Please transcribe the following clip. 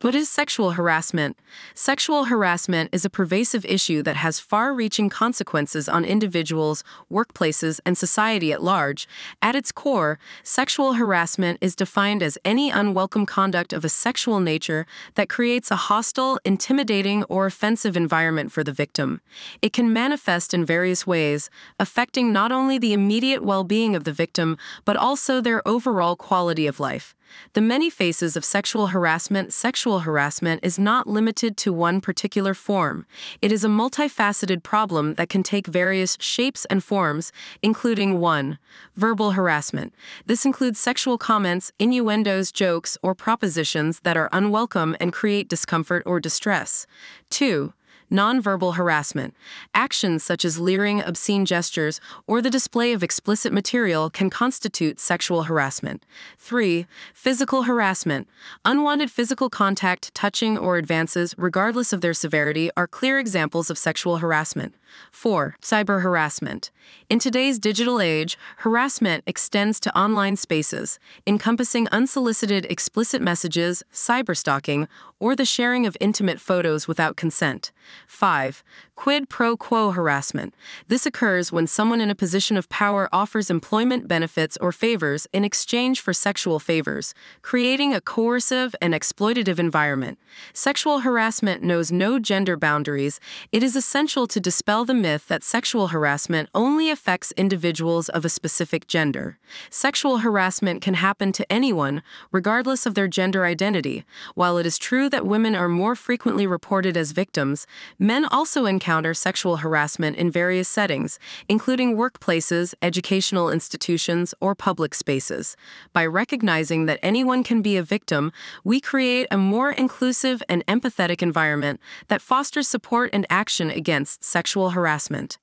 What is sexual harassment? Sexual harassment is a pervasive issue that has far reaching consequences on individuals, workplaces, and society at large. At its core, sexual harassment is defined as any unwelcome conduct of a sexual nature that creates a hostile, intimidating, or offensive environment for the victim. It can manifest in various ways, affecting not only the immediate well being of the victim, but also their overall quality of life. The many faces of sexual harassment, sexual harassment is not limited to one particular form. It is a multifaceted problem that can take various shapes and forms, including 1. Verbal harassment. This includes sexual comments, innuendos, jokes, or propositions that are unwelcome and create discomfort or distress. 2 nonverbal harassment. Actions such as leering, obscene gestures, or the display of explicit material can constitute sexual harassment. 3. Physical harassment. Unwanted physical contact, touching, or advances, regardless of their severity, are clear examples of sexual harassment. 4. Cyber harassment. In today's digital age, harassment extends to online spaces, encompassing unsolicited explicit messages, cyberstalking, or the sharing of intimate photos without consent. 5. Quid pro quo harassment. This occurs when someone in a position of power offers employment benefits or favors in exchange for sexual favors, creating a coercive and exploitative environment. Sexual harassment knows no gender boundaries. It is essential to dispel the myth that sexual harassment only affects individuals of a specific gender. Sexual harassment can happen to anyone, regardless of their gender identity. While it is true that women are more frequently reported as victims, Men also encounter sexual harassment in various settings, including workplaces, educational institutions, or public spaces. By recognizing that anyone can be a victim, we create a more inclusive and empathetic environment that fosters support and action against sexual harassment.